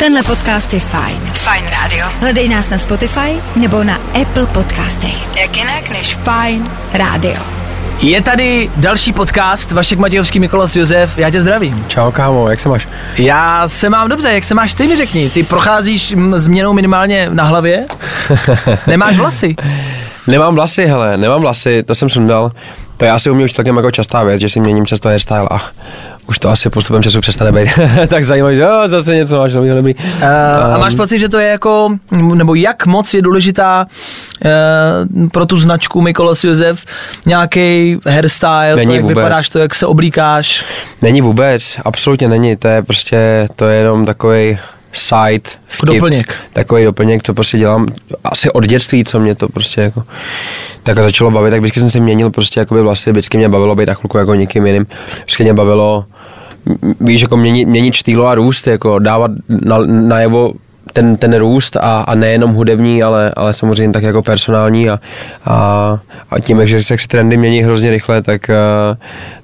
Tenhle podcast je fajn. Fajn rádio. Hledej nás na Spotify nebo na Apple podcastech. Jak jinak než Fajn rádio. Je tady další podcast, Vašek Matějovský, Mikolas Josef, já tě zdravím. Čau kámo, jak se máš? Já se mám dobře, jak se máš ty mi řekni, ty procházíš mm, změnou minimálně na hlavě, nemáš vlasy. Nemám vlasy, hele, nemám vlasy, to jsem sundal. To je asi u mě už celkem jako častá věc, že si měním často hairstyle a už to asi postupem času přestane být tak zajímavé, že oh, zase něco máš nového dobrý. Uh, a máš pocit, že to je jako, nebo jak moc je důležitá uh, pro tu značku Mikolas Josef nějaký hairstyle, Není to, jak vůbec. vypadáš, to, jak se oblíkáš. Není vůbec, absolutně není, to je prostě, to je jenom takový side vtip, Doplněk. Takový doplněk, co prostě dělám asi od dětství, co mě to prostě jako tak začalo bavit, tak vždycky jsem si měnil prostě jakoby vlasy, vždycky mě bavilo být na chvilku jako někým jiným, vždycky mě bavilo víš, jako měnit, měnit štýlo a růst, jako dávat na, najevo ten, ten růst a, a nejenom hudební, ale, ale samozřejmě tak jako personální a, a, a tím, že se jak se trendy mění hrozně rychle, tak, a,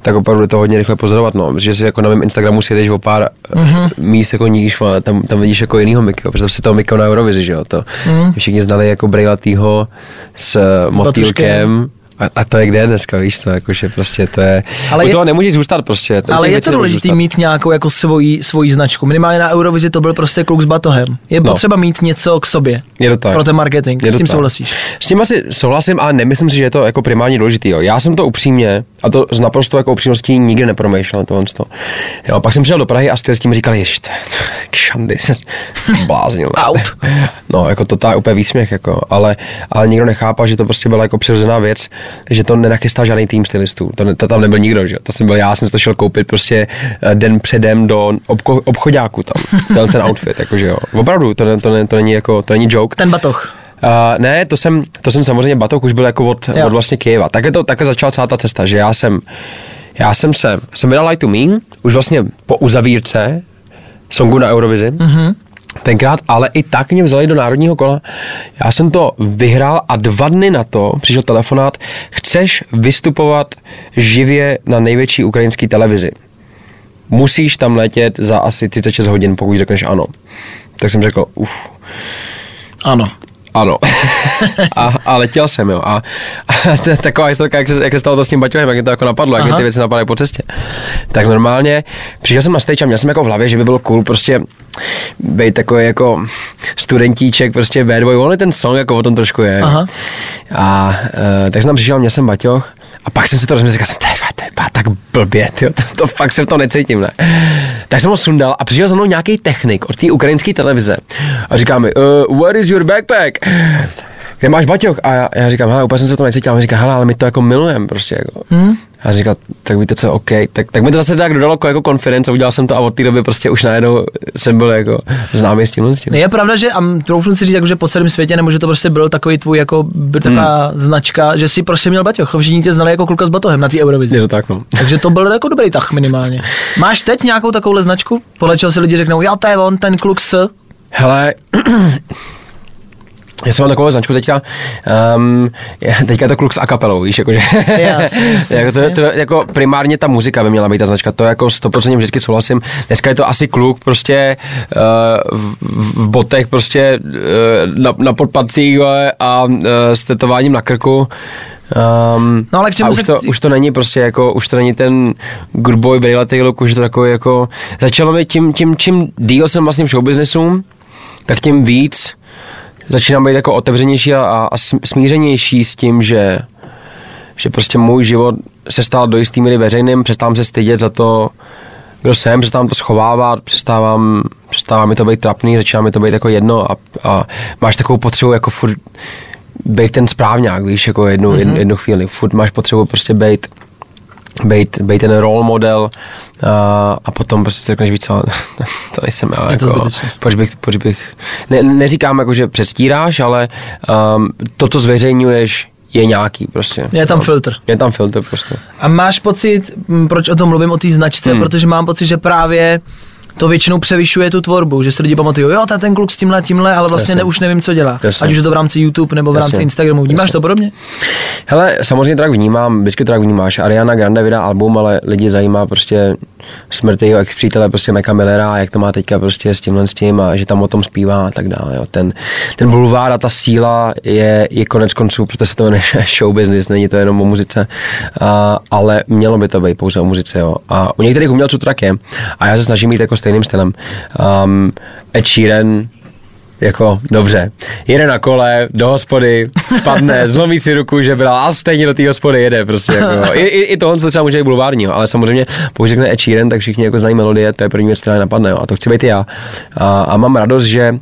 tak opravdu je to hodně rychle pozorovat, no, že si jako na mém Instagramu si jdeš o pár mm-hmm. míst jako níž, ale tam, tam vidíš jako jinýho Mikko, protože si toho Mikko na Eurovizi, že jo, to mm. všichni znali jako brejlatýho s motýlkem, a, a to je kde dneska, víš to, jakože prostě to je, Ale u je- toho nemůžeš zůstat prostě. Ale je to důležité mít nějakou jako svoji, svoji značku. Minimálně na Eurovizi to byl prostě kluk s batohem. Je No. potřeba mít něco k sobě. Je to tak. Pro ten marketing. Je S to tím tak. souhlasíš. S tím asi souhlasím, ale nemyslím si, že je to jako primárně důležitý. Jo. Já jsem to upřímně, a to z naprosto jako upřímností nikdy nepromýšlel tohle. to. Jo, pak jsem přišel do Prahy a s tím říkali, ježiš, to je k šandy, se bláznil. ne?" Out. No, jako to je úplně výsměch, jako, ale, ale nikdo nechápal, že to prostě byla jako přirozená věc, že to nenachystal žádný tým stylistů. To, to tam nebyl nikdo, že? To jsem byl já, jsem to šel koupit prostě eh, den předem do obko, obchodáku tam. Ten, ten outfit, jakože jo. Opravdu, to, to, to, není jako, to není joke. Ten batoh. Uh, ne, to jsem, to jsem samozřejmě batok už byl jako od, Jo. od vlastně Kyjeva. Tak je to, takhle začala celá ta cesta, že já jsem, já jsem se, jsem vydal Light to Me, už vlastně po uzavírce songu na Eurovizi, mm-hmm. Tenkrát, ale i tak mě vzali do národního kola. Já jsem to vyhrál a dva dny na to přišel telefonát, chceš vystupovat živě na největší ukrajinské televizi. Musíš tam letět za asi 36 hodin, pokud řekneš ano. Tak jsem řekl, uf, Ano. Ano. a, a letěl jsem, jo. A, a to je taková historka, jak se, jak se stalo to s tím baťohem, jak mě to jako napadlo, jak mě Aha. ty věci napadaly po cestě. Tak normálně přišel jsem na stage a měl jsem jako v hlavě, že by bylo cool prostě být takový jako studentíček, prostě bad boy, on ten song jako o tom trošku je. Aha. A uh, tak jsem tam přišel, měl jsem baťoch a pak jsem si to rozmyslel, říkal jsem, "Ty vole, to vypadá tak blbě, tyjo, to, to, fakt se v tom necítím, ne. Tak jsem ho sundal a přišel za mnou nějaký technik od té ukrajinské televize a říká mi, uh, where is your backpack? Kde máš baťoch? A já, já říkám, hele, úplně jsem se v tom necítil. A on říká, hele, ale my to jako milujeme prostě. Jako. Hmm? A říkal, tak víte co, OK. Tak, tak mi to zase tak dodalo jako, konference, udělal jsem to a od té doby prostě už najednou jsem byl jako známý s tímhle. s tím. Je pravda, že a troufnu si říct, jako, že po celém světě, nebo že to prostě byl takový tvůj jako taková Hmm. značka, že si prostě měl baťoch. Všichni tě znali jako kluka s batohem na té Eurovizi. Je to tak, no. Takže to byl jako dobrý tah minimálně. Máš teď nějakou takovouhle značku? Podle čeho si lidi řeknou, jo, to je on, ten kluk s... Hele, já jsem mám takovou značku teďka, um, teďka je to kluk s akapelou, víš, jakože, jako, to, to, jako primárně ta muzika by měla být ta značka, to jako 100% vždycky souhlasím, dneska je to asi kluk prostě uh, v, v botech prostě uh, na, na podpacích vole, a uh, s tetováním na krku, Um, No, ale k čemu a se už, to, chci- už to není prostě jako, už to není ten good boy, brejlatý look, už to takový jako, začalo mi tím, tím, čím díl jsem vlastně v showbiznesu, tak tím víc začínám být jako otevřenější a, a, a sm- smířenější s tím, že, že prostě můj život se stal do jistý míry veřejným, přestávám se stydět za to, kdo jsem, přestávám to schovávat, přestávám, přestává mi to být trapný, začíná mi to být jako jedno a, a máš takovou potřebu jako furt být ten správňák, víš, jako jednu, mm-hmm. jednu, jednu chvíli. Furt máš potřebu prostě být být, být ten role model a, a potom prostě si řekneš víc, co, to nejsem já. Jako, proč bych, proč bych, ne, neříkám jako, že předstíráš, ale um, to, co zveřejňuješ, je nějaký prostě. Je tam No. filtr. Je tam filtr prostě. A máš pocit, proč o tom mluvím, o té značce, hmm. protože mám pocit, že právě to většinou převyšuje tu tvorbu, že si lidi pamatují, jo, ten kluk s tímhle, tímhle, ale vlastně Jasně. ne, už nevím, co dělá. Jasně. Ať už to v rámci YouTube nebo v rámci Jasně. Instagramu. Vnímáš Jasně. to podobně? Hele, samozřejmě tak vnímám, vždycky tak vnímáš. Ariana Grande vydá album, ale lidi zajímá prostě smrt jeho ex přítele prostě Meka Millera jak to má teďka prostě s tímhle s tím a že tam o tom zpívá a tak dále. Jo. Ten, ten bulvár a ta síla je, je konec konců, protože se to jmenuje show business, není to jenom o muzice, a, ale mělo by to být pouze o muzice. Jo. A u některých umělců to tak je a já se snažím jít jako stejným stylem. Um, Ed Sheeran jako dobře, jede na kole, do hospody, spadne, zlomí si ruku, že byla a stejně do té hospody jede prostě. Jako. I, i, I tohle třeba může být bulvární, ale samozřejmě pokud řekne Ed Sheeran, tak všichni jako znají melodie, to je první věc, která napadne. Jo. A to chci být i já. A, a mám radost, že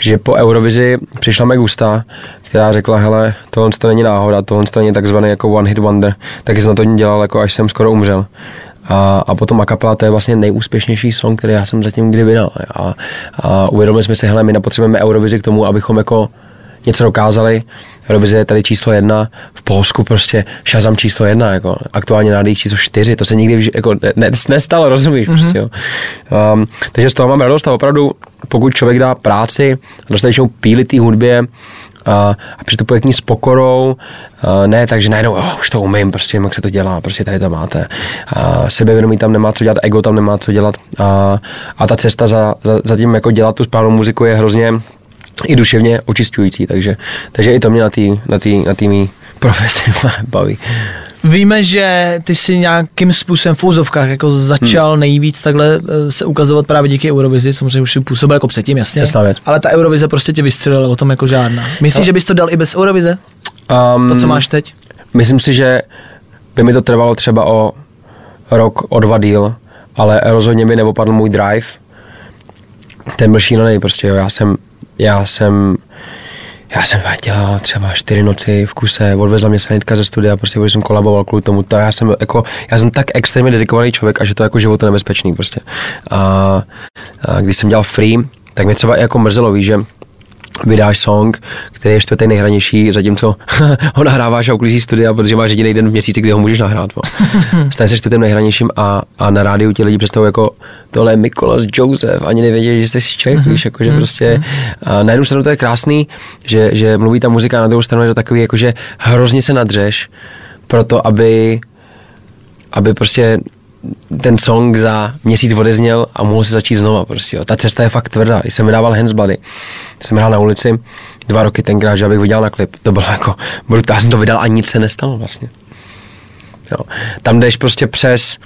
že po Eurovizi přišla Megusta, která řekla, hele, tohle to není náhoda, tohle to není takzvaný jako one hit wonder, taky jsem na to dělal, jako až jsem skoro umřel. A, a potom Acapella to je vlastně nejúspěšnější song, který já jsem zatím kdy vydal. A, a uvědomili jsme si, hele, my nepotřebujeme Eurovizi k tomu, abychom jako něco dokázali. Eurovize je tady číslo jedna, v Polsku prostě Shazam číslo jedna, jako aktuálně na číslo čtyři, to se nikdy jako ne, nestalo, rozumíš? Mm-hmm. Prostě, jo. Um, takže z toho mám radost a opravdu, pokud člověk dá práci, dostatečnou píli té hudbě, a, a přistupuje k ní s pokorou, a ne takže najednou, oh, už to umím, prostě jak se to dělá, prostě tady to máte. A sebevědomí tam nemá co dělat, ego tam nemá co dělat a, a ta cesta za, za, za tím jako dělat tu správnou muziku je hrozně i duševně očistující, takže, takže i to mě na té na na mý profesi baví. Víme, že ty si nějakým způsobem v úzovkách jako začal hmm. nejvíc takhle eh, se ukazovat právě díky Eurovizi, samozřejmě už si působil jako předtím, jasně. Jasná věc. Ale ta Eurovize prostě tě vystřelila o tom jako žádná. Myslíš, no. že bys to dal i bez Eurovize? Um, to, co máš teď? Myslím si, že by mi to trvalo třeba o rok, o dva díl, ale rozhodně by neopadl můj drive. Ten byl šílený prostě, jo. Já jsem, já jsem já jsem dělal třeba čtyři noci v kuse, odvezla mě sanitka ze studia, prostě jsem kolaboval kvůli tomu, to já jsem jako, já jsem tak extrémně dedikovaný člověk a že to jako život nebezpečný prostě. A, a když jsem dělal free, tak mě třeba jako mrzelo, víš, že vydáš song, který je čtvrtý nejhranější, zatímco ho nahráváš a uklízí studia, protože máš jediný den v měsíci, kdy ho můžeš nahrát. Stane se čtvrtým nejhranějším a, a na rádiu ti lidi představují jako tohle je Mikolas Joseph, ani nevěděli, že jsi Čech, mm-hmm. víš, jako, že mm-hmm. prostě a na jednu stranu to je krásný, že, že mluví ta muzika, a na druhou stranu je to takový, jako, že hrozně se nadřeš proto, aby aby prostě ten song za měsíc odezněl a mohl se začít znova. Prostě, jo. Ta cesta je fakt tvrdá. Když jsem vydával Hands Bloody, jsem hrál na ulici dva roky tenkrát, že abych viděl na klip. To bylo jako brutál. Já jsem to vydal a nic se nestalo vlastně. Jo. Tam jdeš prostě přes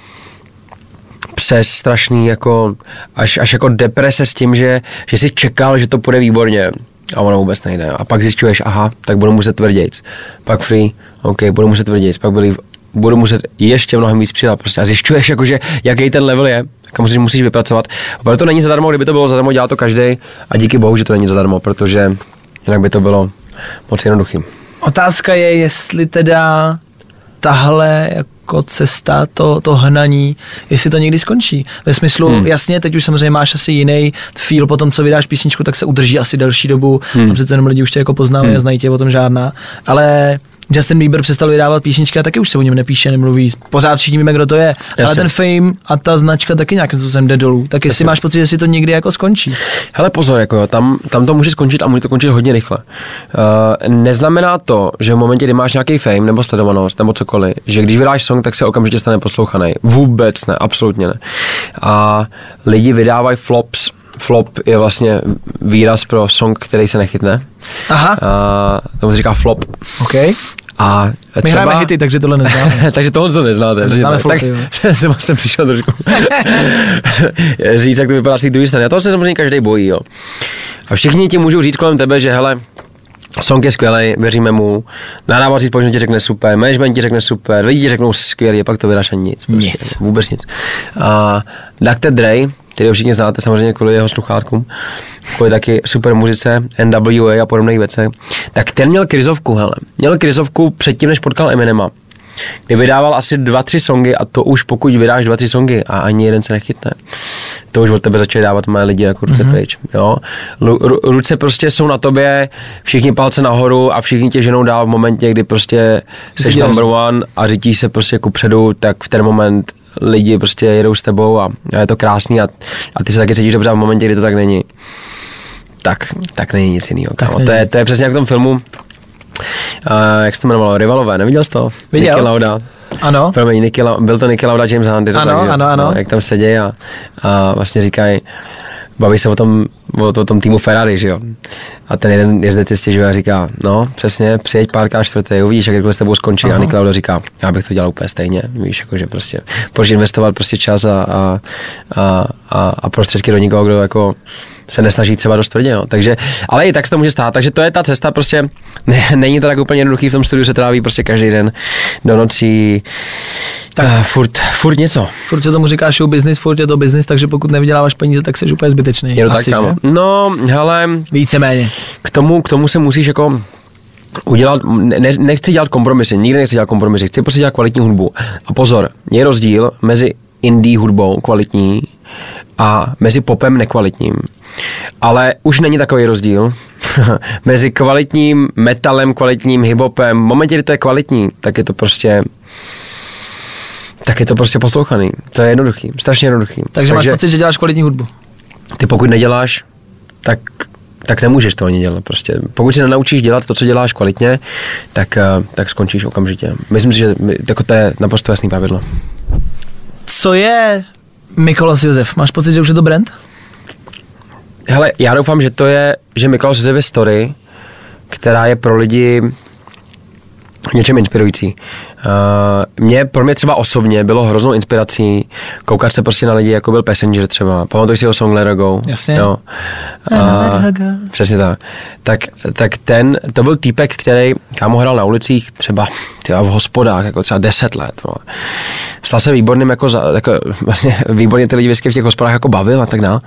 přes strašný jako až, až jako deprese s tím, že, že jsi čekal, že to půjde výborně a ono vůbec nejde. A pak zjišťuješ, aha, tak budu muset tvrdějc. Pak free, OK, budu muset tvrdějc. Pak byli budu muset ještě mnohem víc přidat prostě a zjišťuješ, jakože, jaký ten level je, jak musíš, musíš vypracovat. Opravdu to není zadarmo, kdyby to bylo zadarmo, dělá to každý a díky bohu, že to není zadarmo, protože jinak by to bylo moc jednoduchý. Otázka je, jestli teda tahle jako cesta, to, to hnaní, jestli to někdy skončí. Ve smyslu, hmm. jasně, teď už samozřejmě máš asi jiný feel po tom, co vydáš písničku, tak se udrží asi delší dobu hmm. a přece jenom lidi už tě jako poznávají hmm. a znají tě o tom žádná. Ale Justin Bieber přestal vydávat písničky a taky už se o něm nepíše, nemluví. Pořád všichni víme, kdo to je. Jasně. Ale ten fame a ta značka taky nějakým způsobem jde dolů. Tak jestli Jasně. máš pocit, že si to někdy jako skončí. Hele pozor, jako tam, tam to může skončit a může to končit hodně rychle. Uh, neznamená to, že v momentě, kdy máš nějaký fame nebo sledovanost nebo cokoliv, že když vydáš song, tak se okamžitě stane poslouchaný. Vůbec ne, absolutně ne. A lidi vydávají flops flop je vlastně výraz pro song, který se nechytne. Aha. A tomu se říká flop. OK. A třeba... My hrajeme hity, takže tohle neznáme. takže tohle to neznáte. Známe flopy, tak jsem, jsem přišel trošku říct, jak to vypadá z té druhé strany. A to se samozřejmě každý bojí. Jo. A všichni ti můžou říct kolem tebe, že hele, Song je skvělý, věříme mu. Nahrávací společnost ti řekne super, management ti řekne super, lidi ti řeknou skvělý, a pak to vydáš ani nic. Prostě, nic. Vůbec nic. A Dr. Dre, který ho všichni znáte samozřejmě kvůli jeho sluchátkům, kvůli taky super muzice, NWA a podobných věcech, tak ten měl krizovku, hele. Měl krizovku předtím, než potkal Eminema. Kdy vydával asi dva, tři songy a to už pokud vydáš dva, tři songy a ani jeden se nechytne, to už od tebe začaly dávat moje lidi jako ruce mm-hmm. pryč. Jo? Ruce prostě jsou na tobě, všichni palce nahoru a všichni tě ženou dál v momentě, kdy prostě jsi number one a řítíš se prostě ku předu, tak v ten moment lidi prostě jedou s tebou a, a je to krásný a, a ty se taky cítíš dobře a v momentě, kdy to tak není, tak, tak není nic jiného. To je, to je přesně jak v tom filmu, Uh, jak se to jmenovalo? Rivalové, neviděl jsi to? Viděl. Nicky Lauda. Ano. Promiň, Nicky, Lau- byl to Nicky Lauda, James Hunt. je to Ano, tak, že? ano, ano. No, jak tam sedějí a, a vlastně říkají, baví se o tom, o, o tom týmu Ferrari, že jo. A ten jeden jezdec si stěžuje a říká, no přesně, přijeď párkrát čtvrtý, uvidíš, jak rychle s tebou skončí. Aha. A Nicky Lauda říká, já bych to dělal úplně stejně, víš, jakože prostě, proč investovat prostě čas a, a, a, a, a prostředky do někoho, kdo jako se nesnaží třeba dost tvrdě, no. Takže, ale i tak se to může stát, takže to je ta cesta, prostě ne, není to tak úplně jednoduchý, v tom studiu se tráví prostě každý den do nocí, tak uh, furt, furt něco. Furt se tomu říká show business, furt je to business, takže pokud nevyděláváš peníze, tak jsi úplně zbytečný. Je to tak, Asi, kámo. že? No, hele, Víceméně. k tomu, k tomu se musíš jako udělat, ne, nechci dělat kompromisy, nikdy nechci dělat kompromisy, chci prostě dělat kvalitní hudbu. A pozor, je rozdíl mezi indie hudbou kvalitní a mezi popem nekvalitním. Ale už není takový rozdíl mezi kvalitním metalem, kvalitním hiphopem. V momentě, kdy to je kvalitní, tak je to prostě tak je to prostě poslouchaný. To je jednoduchý, strašně jednoduchý. Takže, máš pocit, že děláš kvalitní hudbu. ty pokud neděláš, tak, tak nemůžeš to ani dělat. Prostě. Pokud se nenaučíš dělat to, co děláš kvalitně, tak, eh, tak skončíš okamžitě. Myslím si, že jako to je naprosto jasný pravidlo. Co je Mikolas Josef? Máš pocit, že už je to brand? Hele, já doufám, že to je, že Mikolas Josef je story, která je pro lidi něčem inspirující. Uh, mě, pro mě třeba osobně bylo hroznou inspirací koukat se prostě na lidi, jako byl Passenger třeba. Pamatuješ si ho song Let Go? Jasně. Jo. Go. Přesně tak. tak. Tak ten, to byl týpek, který kámo hrál na ulicích třeba tyva, v hospodách, jako třeba 10 let. Vole. Stal se výborným, jako, za, jako vlastně výborně ty lidi vždycky v těch hospodách jako bavil a tak dále.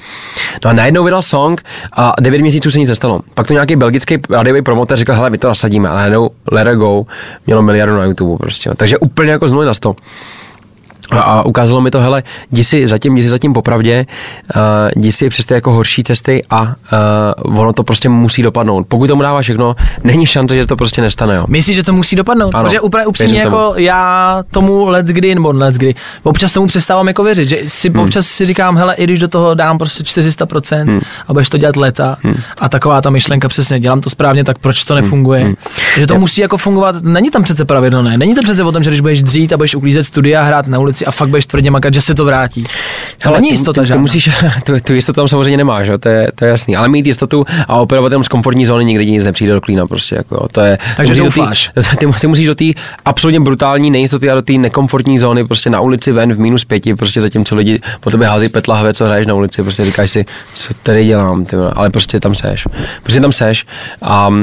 No a najednou vydal song a 9 měsíců se nic nestalo. Pak to nějaký belgický rádiový promotor říkal, hele, my to nasadíme, ale najednou Let Go mělo miliardu na YouTube prostě. Jo. Takže úplně jako z na 100. A, a ukázalo mi to, hele, jdi si zatím, jdi si zatím popravdě, uh, jdi si přes ty jako horší cesty a uh, ono to prostě musí dopadnout. Pokud tomu dává všechno, není šance, že to prostě nestane. Jo. Myslíš, že to musí dopadnout? Ano, Protože úplně upřímně věřím tomu. jako já tomu let's kdy, nebo let's kdy, občas tomu přestávám jako věřit, že si hmm. občas si říkám, hele, i když do toho dám prostě 400% hmm. a budeš to dělat leta hmm. a taková ta myšlenka přesně, dělám to správně, tak proč to nefunguje? Hmm. Že to Já- musí jako fungovat, není tam přece pravidlo, ne? Není to přece o tom, že když budeš dřít a budeš uklízet studia, hrát na ulici a fakt budeš tvrdě makat, že se to vrátí. To není ty- jistota ty, ty žádná. musíš, tu, tu, jistotu tam samozřejmě nemáš, jo, to, je, to je jasný. Ale mít jistotu a operovat jenom z komfortní zóny nikdy nic nepřijde do klína. Prostě, jako, to je, Takže ty musíš do doufáš. té- ty, ty, musíš do té absolutně brutální nejistoty a do té nekomfortní zóny prostě na ulici ven v minus pěti, prostě zatímco lidi po tobě hází pet lahve, co hraješ na ulici, prostě říkáš si, co tady dělám, ty, ale prostě tam seš. Prostě tam seš a uh,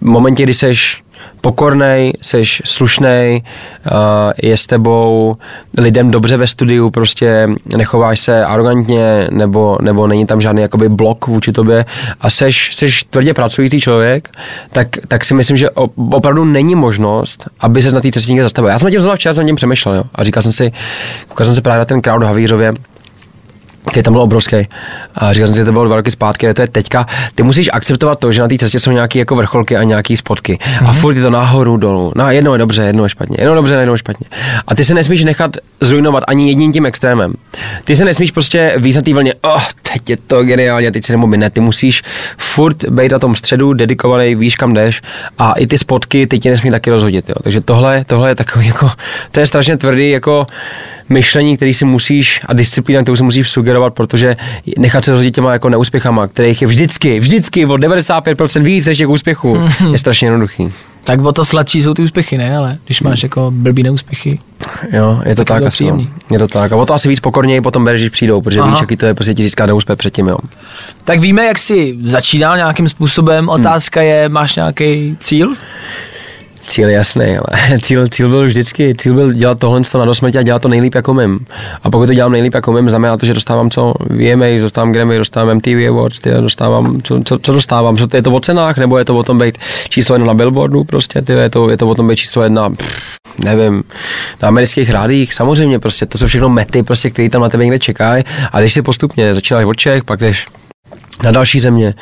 v momentě, kdy seš pokornej, seš slušnej, je s tebou lidem dobře ve studiu, prostě nechováš se arrogantně, nebo, nebo není tam žádný jakoby blok vůči tobě a seš, seš tvrdě pracující člověk, tak, tak si myslím, že opravdu není možnost, aby se na té cestě někde zastavil. Já jsem na tím zrovna včera jsem na tím přemýšlel jo, a říkal jsem si, koukal jsem se právě na ten crowd Havířově, který tam byl obrovský. A říkal jsem si, že to bylo dva roky zpátky, ale to je teďka. Ty musíš akceptovat to, že na té cestě jsou nějaké jako vrcholky a nějaké spotky. Mm-hmm. A furt je to nahoru, dolů. No, jednou je dobře, jednou je špatně. Jednou dobře, jednou je špatně. A ty se nesmíš nechat zrujnovat ani jedním tím extrémem. Ty se nesmíš prostě víc na té vlně, oh, teď je to geniálně, teď si nebo ne. Ty musíš furt být na tom středu, dedikovaný, víš kam jdeš a i ty spotky ty tě nesmí taky rozhodit. Jo. Takže tohle, tohle je takový jako, to je strašně tvrdý jako myšlení, který si musíš a disciplína, kterou si musíš sugerovat, protože nechat se rozhodit těma jako neúspěchama, kterých je vždycky, vždycky o 95% víc než těch úspěchů, je strašně jednoduchý. Tak o to sladší jsou ty úspěchy, ne? Ale když máš jako blbý neúspěchy. Jo, je to Tak tak, asi, no. Je to tak. A o to asi víc pokorněji potom bereš, když přijdou, protože Aha. víš, jaký to je prostě ti získat neúspěch předtím, jo. Tak víme, jak jsi začínal nějakým způsobem. Otázka je, máš nějaký cíl? Cíl jasný, ale cíl, cíl byl vždycky, cíl byl dělat tohle na dosmrti a dělat to nejlíp jako mým. A pokud to dělám nejlíp jako mým, znamená to, že dostávám co VMA, dostávám Grammy, dostávám MTV Awards, ty, dostávám, co, co, co, dostávám, co je to o cenách, nebo je to o tom být číslo jedna na billboardu prostě, ty, je, to, je to o tom být číslo jedna, pff, nevím, na amerických rádích, samozřejmě prostě, to jsou všechno mety, prostě, které tam na tebe někde čekají. A když si postupně začínáš od Čech, pak jdeš na další země,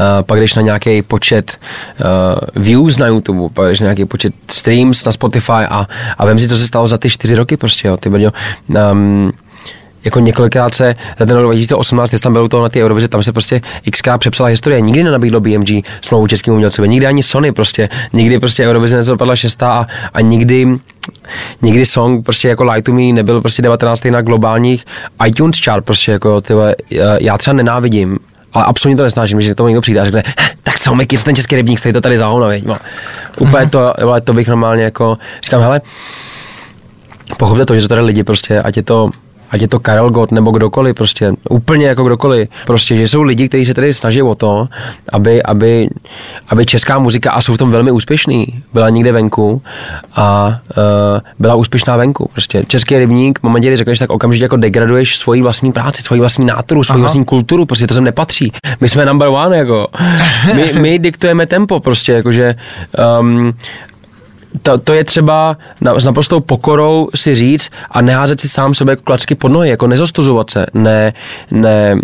uh, pak jdeš na nějaký počet uh, views na YouTube, pak jdeš na nějaký počet streams na Spotify a, a vem si, co se stalo za ty čtyři roky prostě, jo, ty brďo. Um, jako několikrát se za ten rok 2018, jestli tam byl to na ty Eurovize, tam se prostě xkrát přepsala historie. Nikdy nenabídlo BMG smlouvu českým umělcům, nikdy ani Sony prostě, nikdy prostě Eurovize nezapadla šestá a, a nikdy, nikdy song prostě jako Light to Me nebyl prostě 19. na globálních iTunes chart prostě jako tyhle, já třeba nenávidím ale absolutně to nesnáším, že to někdo přijde a řekne, tak co, Miky, ten český rybník, stojí to tady za hovno, no. Úplně to, to bych normálně jako, říkám, hele, pochopte to, že jsou tady lidi prostě, ať je to ať je to Karel Gott nebo kdokoliv, prostě úplně jako kdokoliv. Prostě, že jsou lidi, kteří se tady snaží o to, aby, aby, aby česká muzika, a jsou v tom velmi úspěšný, byla někde venku a uh, byla úspěšná venku. Prostě český rybník, v momentě, kdy řekneš, tak okamžitě jako degraduješ svoji vlastní práci, svoji vlastní náturu, svoji Aha. vlastní kulturu, prostě to sem nepatří. My jsme number one, jako. My, my diktujeme tempo, prostě, jakože um, to, to je třeba na, s naprostou pokorou si říct a neházet si sám sebe klacky pod nohy, jako nezostuzovat se, ne, ne,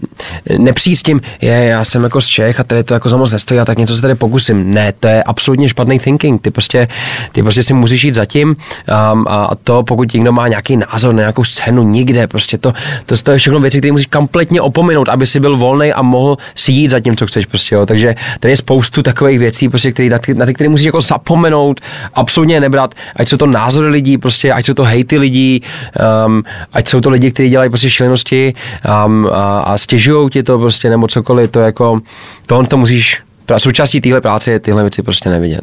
nepřijít s tím, je, já jsem jako z Čech a tady to jako za moc nestojí a tak něco se tady pokusím. Ne, to je absolutně špatný thinking. Ty prostě, ty prostě si musíš jít zatím um, a to, pokud někdo má nějaký názor na nějakou scénu nikde, prostě to, to, to je všechno věci, které musíš kompletně opominout, aby si byl volný a mohl si jít za tím, co chceš. Prostě, jo. Takže tady je spoustu takových věcí, prostě, který, na, ty, na ty, které musíš jako zapomenout, absolutně absolutně nebrat, ať jsou to názory lidí, prostě, ať jsou to hejty lidí, um, ať jsou to lidi, kteří dělají prostě šílenosti um, a, a stěžují ti to prostě nebo cokoliv, to jako, to on to musíš, součástí téhle práce je tyhle věci prostě nevidět.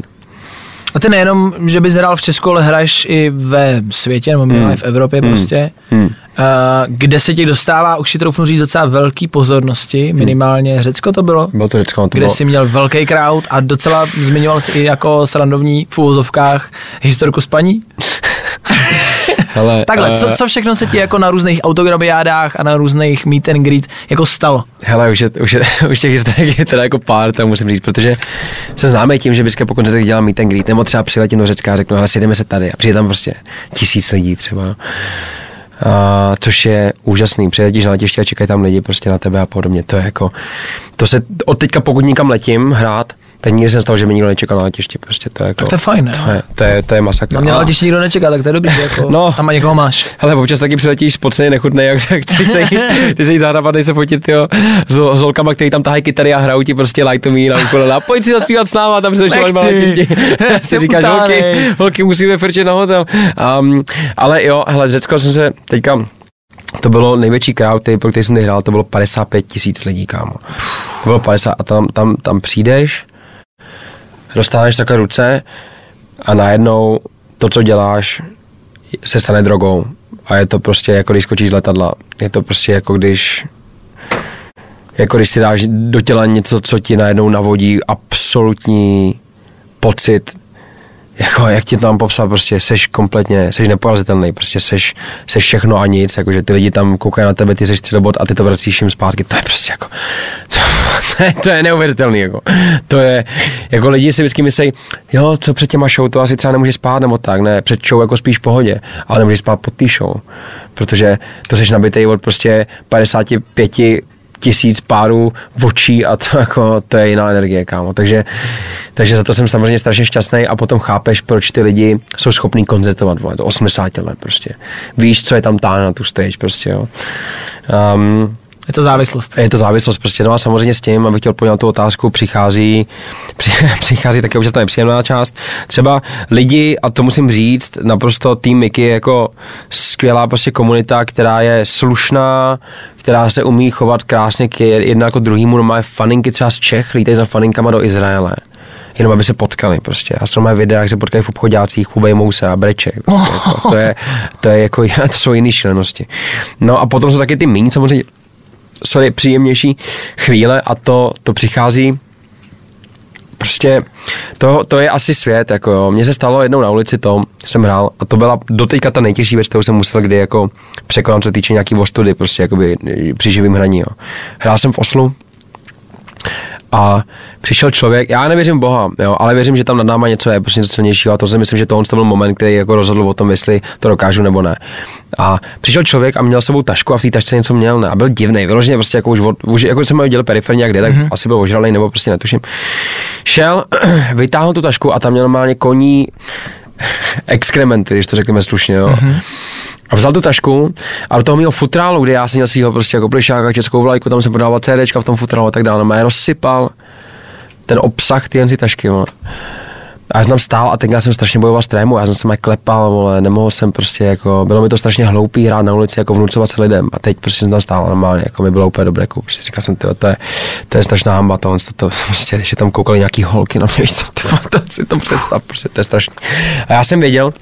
A ty nejenom, že bys hrál v Česku, ale hraješ i ve světě, nebo hmm. v Evropě hmm. prostě. Hmm. Uh, kde se ti dostává, už si troufnu říct, docela velký pozornosti, hmm. minimálně Řecko to bylo? Bylo to Řecko. To kde bylo... jsi měl velký crowd a docela zmiňoval jsi i jako srandovní v úvozovkách historku spaní? Hele, Takhle, uh, co, co všechno se ti jako na různých autograbiádách a na různých meet and greet jako stalo? Hele, už, je, už, je, už těch historiek je teda jako pár, to musím říct, protože se známe tím, že bys po koncertech dělal meet and greet, nebo třeba přiletím do Řecka a řeknu, ale sjedeme se tady a přijde tam prostě tisíc lidí třeba. Uh, což je úžasný. Přiletíš na letiště a čekají tam lidi prostě na tebe a podobně. To je jako, to se od teďka, pokud nikam letím hrát, nikdy jsem stalo, že mi nikdo nečekal na letišti. Prostě to je jako, tak to je fajn? To je, to je, to je masakr. Na mě na letišti nikdo nečeká, tak to je dobrý, jako no, tam a někoho máš. Ale občas taky přiletíš spocený, nechutný, jak chceš se jít, ty se jí zahrabat, se fotit jo, s, s holkama, který tam tahají kytary a hrajou ti prostě light to me na ukulele. A pojď si zaspívat s náma, tam se na letišti. si říkáš, holky, holky, musíme frčet na hotel. Um, ale jo, hele, Řecko jsem se teďka to bylo největší crowd, který, pro který jsem hrál, to bylo 55 tisíc lidí, kámo. To bylo 50 a tam, tam, tam přijdeš, dostáváš takhle ruce a najednou to, co děláš, se stane drogou. A je to prostě jako když skočíš z letadla. Je to prostě jako když jako když si dáš do těla něco, co ti najednou navodí absolutní pocit jako, jak ti tam popsal, prostě seš kompletně, seš neporazitelný, prostě seš, seš všechno a nic, jakože ty lidi tam koukají na tebe, ty seš středobod a ty to vracíš jim zpátky, to je prostě jako, to, to, je, to je neuvěřitelný, jako, to je, jako lidi si vždycky myslí, jo, co před těma show, to asi třeba nemůže spát nebo tak, ne, před show jako spíš v pohodě, ale nemůže spát pod tý show, protože to seš nabitej od prostě 55 tisíc párů očí a to, jako, to je jiná energie, kámo. Takže, takže za to jsem samozřejmě strašně šťastný a potom chápeš, proč ty lidi jsou schopní koncertovat vole, do 80 let prostě. Víš, co je tam táhne na tu stage prostě, jo. Um, je to závislost. Je to závislost prostě. No a samozřejmě s tím, abych chtěl odpovědět na tu otázku, přichází, při, přichází také už nepříjemná část. Třeba lidi, a to musím říct, naprosto tým Miky je jako skvělá prostě komunita, která je slušná, která se umí chovat krásně k jedna jako druhýmu. No má faninky třeba z Čech, lítají za faninkama do Izraele jenom aby se potkali prostě. A jsou mé videa, jak se potkají v obchodácích, chubejmou se a breče. Prostě, jako, to, je, to, je jako, to jsou jiné šílenosti. No a potom jsou taky ty míň, samozřejmě sorry, příjemnější chvíle a to, to přichází prostě to, to je asi svět, jako jo. Mně se stalo jednou na ulici to, jsem hrál a to byla doteďka ta nejtěžší věc, kterou jsem musel kdy jako překonat, co týče nějaký ostudy, prostě jakoby při živým hraní, jo. Hrál jsem v Oslu a přišel člověk, já nevěřím Boha, jo, ale věřím, že tam nad náma něco je, prostě něco silnějšího a to si myslím, že tohle to byl moment, který jako rozhodl o tom, jestli to dokážu nebo ne. A přišel člověk a měl sebou tašku a v té tašce něco měl ne, a byl divný, vyloženě prostě jako už, už jako jsem dělal periferně jak jde, tak mm-hmm. asi byl ožralý nebo prostě netuším. Šel, vytáhl tu tašku a tam měl normálně koní exkrementy, když to řekneme slušně, jo. Mm-hmm A vzal tu tašku a do toho mého futrálu, kde já jsem měl svého prostě jako plišáka, českou vlajku, tam jsem prodával CDčka v tom futrálu a tak dále. No, já rozsypal ten obsah ty tašky, vole. A já jsem tam stál a tenkrát jsem strašně bojoval s trému, já jsem se mě klepal, vole, nemohl jsem prostě jako, bylo mi to strašně hloupý hrát na ulici, jako vnucovat se lidem a teď prostě jsem tam stál normálně, jako mi bylo úplně dobré, jako, prostě říkal jsem, tyjo, to je, to je strašná hamba, tohle, to, to, prostě, když tam koukali nějaký holky na mě, víš co, ty, to si to představ, prostě, to je strašný. A já jsem věděl,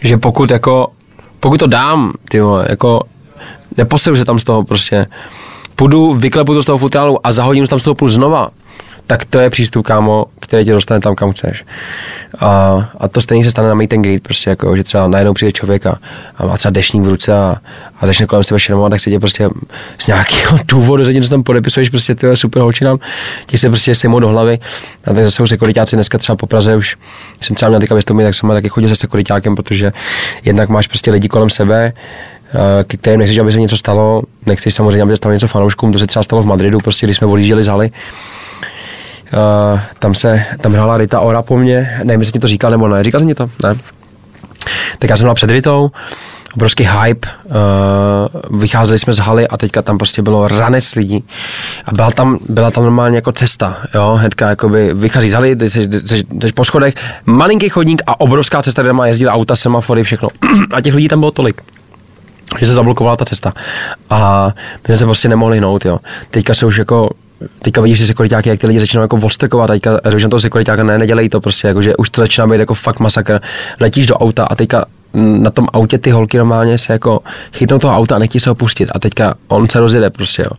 že pokud jako, pokud to dám, ty jako, neposilu se tam z toho prostě, půjdu, vyklepu to z toho futrálu a za hodinu tam z toho půjdu znova, tak to je přístup, kámo, který tě dostane tam, kam chceš. A, a to stejně se stane na meet and greet, prostě jako, že třeba najednou přijde člověk a, a má třeba dešník v ruce a, a začne kolem sebe šermovat, tak se tě prostě z nějakého důvodu za něco tam podepisuješ, prostě ty super holčinám, ti se prostě sejmou do hlavy. A tak zase už sekuritáci dneska třeba po Praze už jsem třeba měl teďka vystoupit, tak jsem taky chodil se sekuritákem, protože jednak máš prostě lidi kolem sebe, ke kterým nechceš, aby se něco stalo, nechceš samozřejmě, aby se stalo něco fanouškům, to se třeba stalo v Madridu, prostě když jsme odjížděli z haly, Uh, tam se, tam hrála Rita Ora po mně, nevím, jestli to říkal nebo ne, říkal jsem to? Ne. Tak já jsem byla před Ritou, obrovský hype, uh, vycházeli jsme z haly a teďka tam prostě bylo ranec lidí. A byla tam, byla tam normálně jako cesta, jo, hnedka jakoby vychází z haly, jsi, jsi, jsi po schodech, malinký chodník a obrovská cesta, kde má jezdila auta, semafory, všechno. A těch lidí tam bylo tolik že se zablokovala ta cesta. A my jsme se prostě nemohli hnout, jo. Teďka se už jako teďka vidíš ty sekuritáky, jak ty lidi začínají jako vostrkovat, teďka řekl na toho sekuritáka, ne, nedělej to prostě, jako, že už to začíná být jako fakt masakr. Letíš do auta a teďka na tom autě ty holky normálně se jako chytnou toho auta a nechtějí se ho pustit a teďka on se rozjede prostě, jo.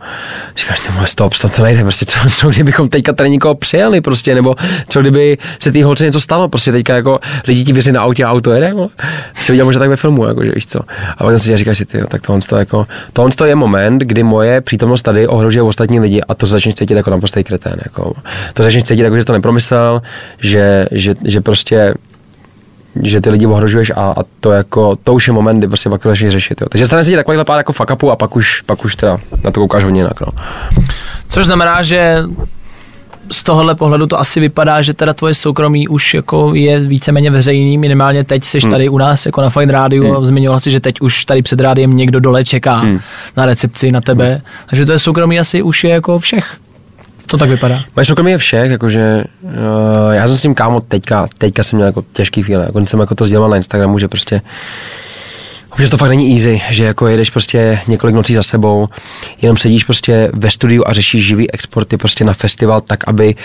Říkáš, ty stop, stop, to nejde, prostě co, co, kdybychom teďka tady někoho přijeli prostě, nebo co kdyby se té holce něco stalo, prostě teďka jako lidi ti vysí na autě a auto jede, jo. Jsi viděl možná tak ve filmu, jako, že víš co. A pak si říkáš si, ty, jo, tak tohle to jako, tohle to je moment, kdy moje přítomnost tady ohrožuje ostatní lidi a to začneš cítit jako naprostý kretén, jako. To začneš cítit jako, že to nepromyslel, že, že, že prostě že ty lidi ohrožuješ a, a to jako, to už je moment, kdy prostě pak to začneš řešit. Jo. Takže stane se ti takovýhle pár jako fuck upu a pak už, pak už teda na to koukáš hodně jinak. No. Což znamená, že z tohohle pohledu to asi vypadá, že teda tvoje soukromí už jako je víceméně veřejný, minimálně teď jsi hmm. tady u nás jako na Fine Radio hmm. a zmiňoval si, že teď už tady před rádiem někdo dole čeká hmm. na recepci na tebe, hmm. takže to je soukromí asi už je jako všech. To tak vypadá. Máš soukromí je všech, jakože uh, já jsem s tím kámo teďka, teďka jsem měl jako těžký chvíle, jako jsem jako to sdělal na Instagramu, že prostě že to fakt není easy, že jako jedeš prostě několik nocí za sebou, jenom sedíš prostě ve studiu a řešíš živý exporty prostě na festival tak, aby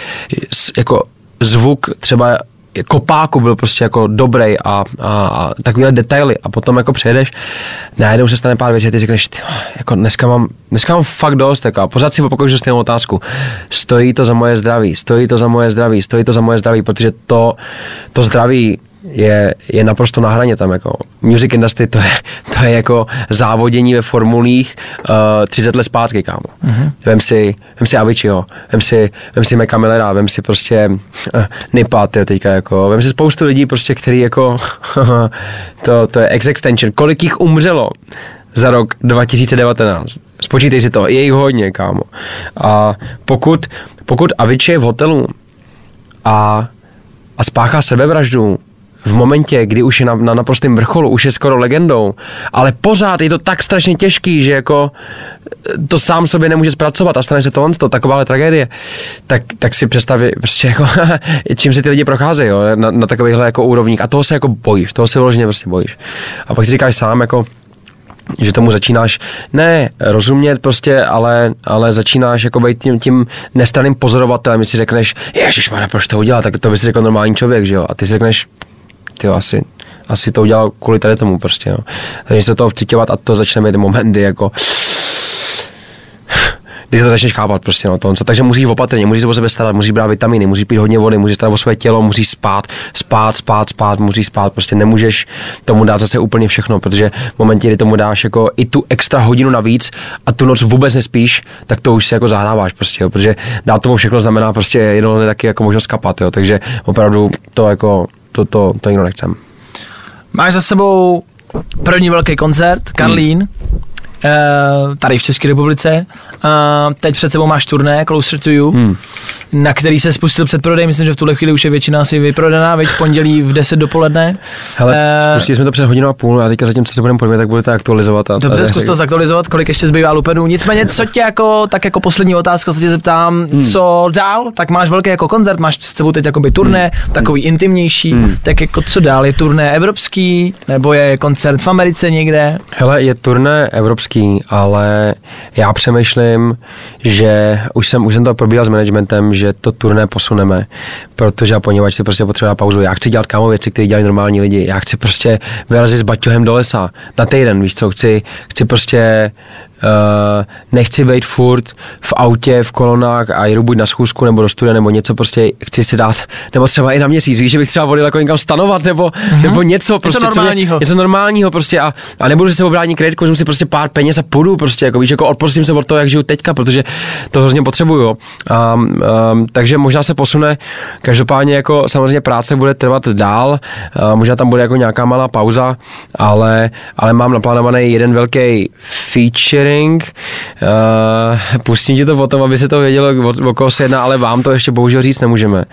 jako zvuk třeba kopáku byl prostě jako dobrý a, a, a takovýhle detaily a potom jako přejedeš, najednou se stane pár věcí a ty řekneš, ty, jako dneska mám, dneska mám fakt dost jako, a pořád si opakuješ stejnou otázku. Stojí to za moje zdraví, stojí to za moje zdraví, stojí to za moje zdraví, protože to, to zdraví je, je naprosto na hraně tam jako. Music industry to je, to je jako závodění ve formulích uh, 30 let zpátky, kámo. Mm-hmm. Vem si, vem si Aviciiho, vem si, vem si Meka Millera, vem si prostě uh, Nipa, ty teďka jako, vem si spoustu lidí prostě, který jako, to, to je X-Extension, kolik jich umřelo za rok 2019. Spočítej si to, je jich hodně, kámo. A pokud, pokud Avicii je v hotelu a, a spáchá sebevraždu, v momentě, kdy už je na, na naprostém vrcholu, už je skoro legendou, ale pořád je to tak strašně těžký, že jako eh, to sám sobě nemůže zpracovat a stane se to on, to takováhle tragédie, tak, tak si představí, prostě jako, čím si ty lidi procházejí, jo, na, na takovýchhle jako úrovních. A toho se jako bojíš, toho se vyloženě prostě bojíš. A pak si říkáš sám, jako, že tomu začínáš ne rozumět prostě, ale, ale začínáš jako být tím, tím nestraným pozorovatelem, si řekneš, ježiš, proč to udělal, tak to by si řekl normální člověk, že jo, a ty si řekneš, ty asi, asi to udělal kvůli tady tomu prostě, jo. Takže se toho vcitovat a to začne mít momenty jako když to začneš chápat prostě no, to, takže musíš opatrně, musíš se o sebe starat, musíš brát vitaminy, musíš pít hodně vody, musíš starat o své tělo, musíš spát, spát, spát, spát, musíš spát, prostě nemůžeš tomu dát zase úplně všechno, protože v momentě, kdy tomu dáš jako i tu extra hodinu navíc a tu noc vůbec nespíš, tak to už si jako zahráváš prostě, jo, protože dát tomu všechno znamená prostě jenom taky jako možnost kapat, jo, takže opravdu to jako to, to, to nikdo nechcem. Máš za sebou první velký koncert, Karlín. Hmm. Tady v České republice. Uh, teď před sebou máš turné Closer to You, hmm. na který se spustil předprodej, myslím, že v tuhle chvíli už je většina asi vyprodaná, veď v pondělí v 10 dopoledne. Hele, uh, spustili jsme to před hodinou a půl a teďka zatím, co se budeme podívat, tak budete aktualizovat. A dobře, zkus to zaktualizovat, kolik ještě zbývá Lupenů. Nicméně, co tě jako, tak jako poslední otázka se tě zeptám, hmm. co dál, tak máš velký jako koncert, máš s sebou teď jakoby turné, hmm. takový intimnější, hmm. tak jako co dál, je turné evropský, nebo je koncert v Americe někde? Hele, je turné evropský, ale já přemýšlím, že už jsem, už jsem to probíhal s managementem, že to turné posuneme, protože a poněvadž si prostě potřeba pauzu. Já chci dělat kámo věci, které dělají normální lidi. Já chci prostě vyrazit s baťohem do lesa na týden, víš co, chci, chci prostě nechci být furt v autě, v kolonách a jdu buď na schůzku nebo do studia nebo něco, prostě chci si dát, nebo třeba i na měsíc, víš, že bych třeba volil jako někam stanovat nebo, mm-hmm. nebo něco, prostě něco normálního. něco normálního prostě a, a nebudu si se obránit kreditku, že si prostě pár peněz a půjdu prostě, jako víš, jako odprostím se od toho, jak žiju teďka, protože to hrozně potřebuju. Um, um, takže možná se posune, každopádně jako samozřejmě práce bude trvat dál, uh, možná tam bude jako nějaká malá pauza, ale, ale mám naplánovaný jeden velký feature featuring. Uh, pustím ti to potom, aby se to vědělo, o, o koho se jedná, ale vám to ještě bohužel říct nemůžeme.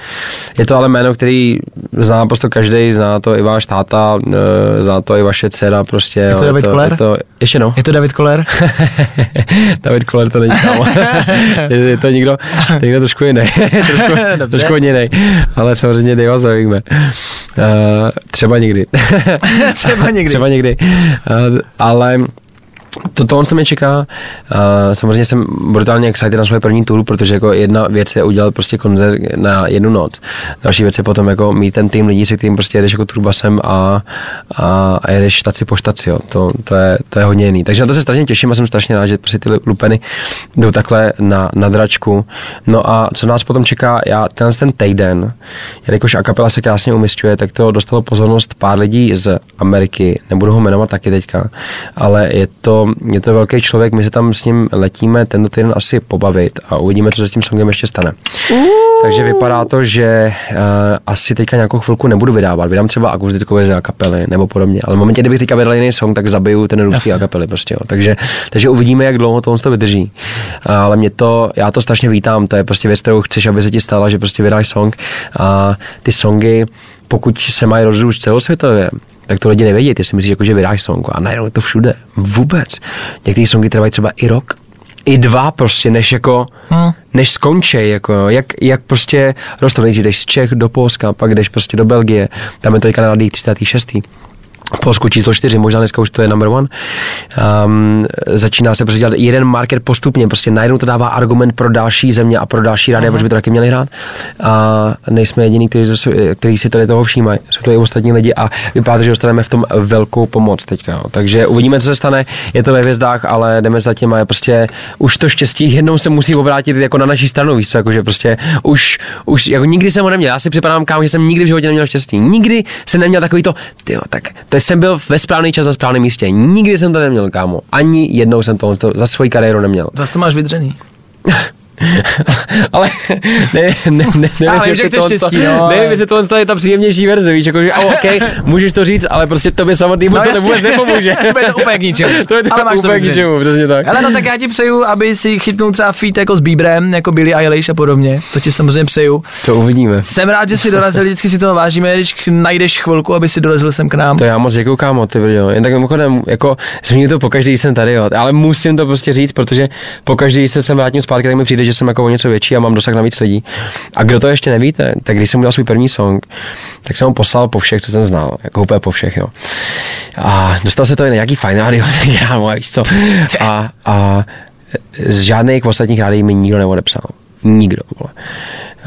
Je to ale jméno, který zná prostě každý, zná to i váš táta, uh, zná to i vaše dcera prostě. Je to jo, David Koller? Je to, ještě no. Je to David Koller? David Koller to není kámo. je, je, to někdo, to někdo trošku jiný. trošku, trošku jiný. Ale samozřejmě Dave zdravíme. Uh, třeba někdy. třeba někdy. třeba někdy. Uh, ale to, to mě čeká. Uh, samozřejmě jsem brutálně excited na svoje první tour, protože jako jedna věc je udělat prostě koncert na jednu noc. Další věc je potom jako mít ten tým lidí, se kterým prostě jedeš jako turbasem a, a, a jedeš štaci po štaci. Jo. To, to, je, to je hodně jiný. Takže na to se strašně těším a jsem strašně rád, že prostě ty lupeny jdou takhle na, na dračku. No a co nás potom čeká, já tenhle ten týden, jelikož akapela se krásně umistuje, tak to dostalo pozornost pár lidí z Ameriky, nebudu ho jmenovat taky teďka, ale je to je to velký člověk, my se tam s ním letíme tento týden asi pobavit a uvidíme, co se s tím songem ještě stane. Takže vypadá to, že uh, asi teďka nějakou chvilku nebudu vydávat. Vydám třeba akustickové kapely nebo podobně. Ale v momentě, kdybych teďka vydal jiný song, tak zabiju ten růst kapely prostě. Jo. Takže, takže uvidíme, jak dlouho to on to vydrží. Uh, ale mě to, já to strašně vítám. To je prostě věc, kterou chceš, aby se ti stala, že prostě vydáš song a ty songy pokud se mají rozrůst celosvětově, tak to lidi nevědí. Ty si myslíš, jako, že vydáš song a najednou je to všude. Vůbec. Některé songy trvají třeba i rok, i dva prostě, než jako, hmm. než skončí, jako, jak, jak prostě rostou, nejdřív jdeš z Čech do Polska, pak jdeš prostě do Belgie, tam je to teďka na 36. Polsku číslo 4, možná dneska už to je number one. Um, začíná se prostě dělat jeden market postupně, prostě najednou to dává argument pro další země a pro další rádia, uh-huh. protože by to taky měli hrát. A nejsme jediní, kteří, kteří si tady toho všímají. Jsou to i ostatní lidi a vypadá, že dostaneme v tom velkou pomoc teďka. Jo. Takže uvidíme, co se stane. Je to ve hvězdách, ale jdeme za tím a je prostě už to štěstí jednou se musí obrátit jako na naší stranu, víš co, jakože prostě už, už jako nikdy jsem ho neměl. Já si připadám, kámo, že jsem nikdy v životě neměl štěstí. Nikdy jsem neměl takový to, tyjo, tak to jsem byl ve správný čas na správném místě. Nikdy jsem to neměl, kámo. Ani jednou jsem to, to za svoji kariéru neměl. Zase to máš vydřený. ale ne, ne, ne, ne nevím, jestli to, štěstí, no, nevím, jestli tohle je ta příjemnější verze, víš, jakože, oh, OK, můžeš to říct, ale prostě tobě samotnému no, to vůbec nepomůže. to je to úplně k ničemu. to je to ale máš úplně k ničemu, přesně tak. Ale no tak já ti přeju, aby si chytnul třeba feat jako s Bieberem, jako Billy Eilish a podobně. To ti samozřejmě přeju. To uvidíme. Jsem rád, že si dorazil, vždycky si toho vážíme, když najdeš chvilku, aby si dorazil sem k nám. To já moc děkuju, kámo, ty jo. Jen tak mimochodem, jako zmíním to pokaždý jsem tady, jo. ale musím to prostě říct, protože pokaždý se sem vrátím zpátky, tak mi přijde, že jsem jako o něco větší a mám dosah na víc lidí. A kdo to ještě nevíte, tak když jsem udělal svůj první song, tak jsem ho poslal po všech, co jsem znal, jako úplně po všech, jo. A dostal se to i na nějaký fajn rádio, já, víš co. A, a z žádných ostatních rádií mi nikdo neodepsal. Nikdo. Vole.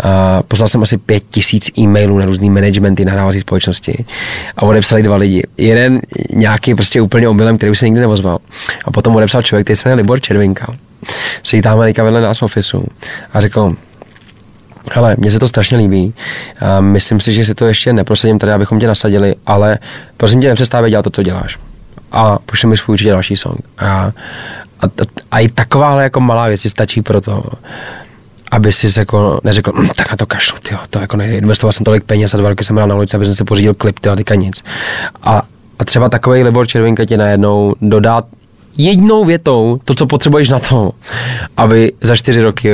Uh, poslal jsem asi pět tisíc e-mailů na různý managementy nahrávací společnosti a odepsali dva lidi. Jeden nějaký prostě úplně omylem, který už se nikdy nevozval. A potom odepsal člověk, který se jmenuje Libor Červinka sedí tam vedle nás v ofisu a řekl, Hele, mně se to strašně líbí. A myslím si, že si to ještě neprosadím tady, abychom tě nasadili, ale prosím tě, nepřestávej dělat to, co děláš. A pošli mi určitě další song. A, a, a i takováhle jako malá věc stačí pro to, aby si jako neřekl, hm, tak na to kašlu, tyjo, to jako nejde. Investoval jsem tolik peněz a dva roky jsem hrál na ulici, aby jsem si pořídil klip, tyjo, teďka nic. A, a třeba takový Libor Červinka tě najednou dodá jednou větou to, co potřebuješ na to, aby za čtyři roky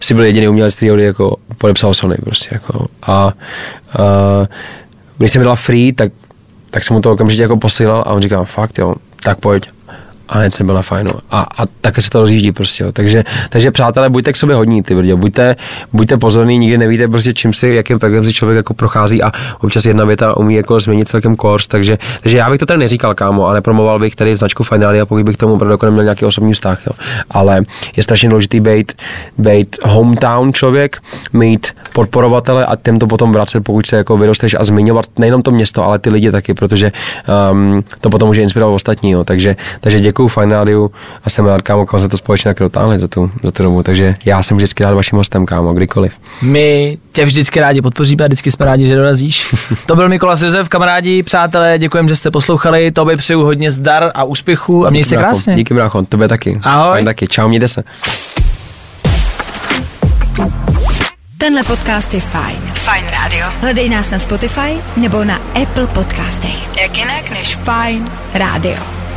si byl jediný umělec, který jako podepsal Sony prostě jako. A, a když jsem dala free, tak, tak jsem mu to okamžitě jako posílal a on říkal, fakt jo, tak pojď a hned jsem byl na fajnu. A, a také se to rozjíždí prostě. Jo. Takže, takže přátelé, buďte k sobě hodní, ty brdě. Buďte, buďte pozorní, nikdy nevíte prostě čím si, jakým peklem si člověk jako prochází a občas jedna věta umí jako změnit celkem kurs. Takže, takže já bych to tady neříkal, kámo, a nepromoval bych tady značku Finália, pokud bych k tomu opravdu jako neměl nějaký osobní vztah. Jo. Ale je strašně důležitý být, být hometown člověk, mít podporovatele a těm to potom vracet, pokud se jako vyrosteš a zmiňovat nejenom to město, ale ty lidi taky, protože um, to potom může inspirovat ostatní. Jo. Takže, takže děkuji děkuju Fine Radio a jsem rád, kámo, kam se to společně tak dotáhli za tu, za tu dobu. Takže já jsem vždycky rád vaším hostem, kámo, kdykoliv. My tě vždycky rádi podpoříme a vždycky jsme rádi, že dorazíš. to byl Mikolas Josef, kamarádi, přátelé, děkujem, že jste poslouchali. To by přeju hodně zdar a úspěchu a měj se krásně. Díky, brácho, tebe taky. Ahoj. Fajn taky. Čau, mějte se. Tenhle podcast je fajn. Fajn Radio. Hledej nás na Spotify nebo na Apple podcastech. Jak jinak než Fajn Radio.